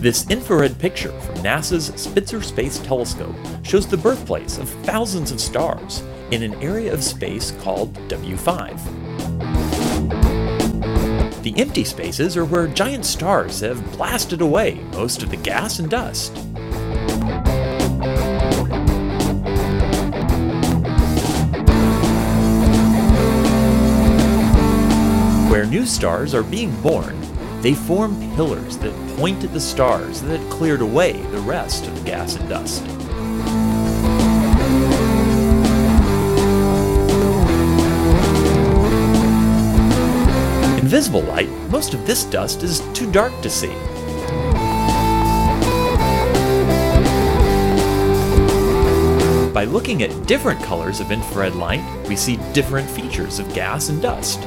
This infrared picture from NASA's Spitzer Space Telescope shows the birthplace of thousands of stars in an area of space called W5. The empty spaces are where giant stars have blasted away most of the gas and dust. Where new stars are being born, they form pillars that point at the stars that cleared away the rest of the gas and dust. In visible light, most of this dust is too dark to see. By looking at different colors of infrared light, we see different features of gas and dust.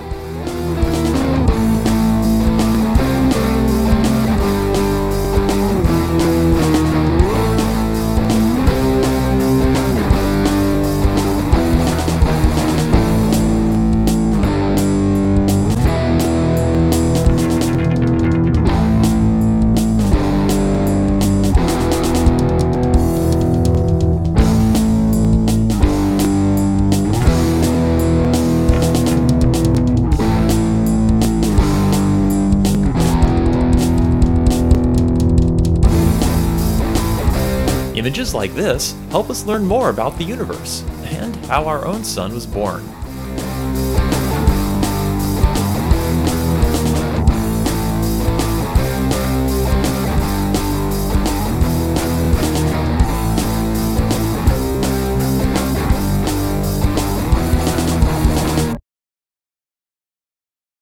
Images like this help us learn more about the universe and how our own sun was born.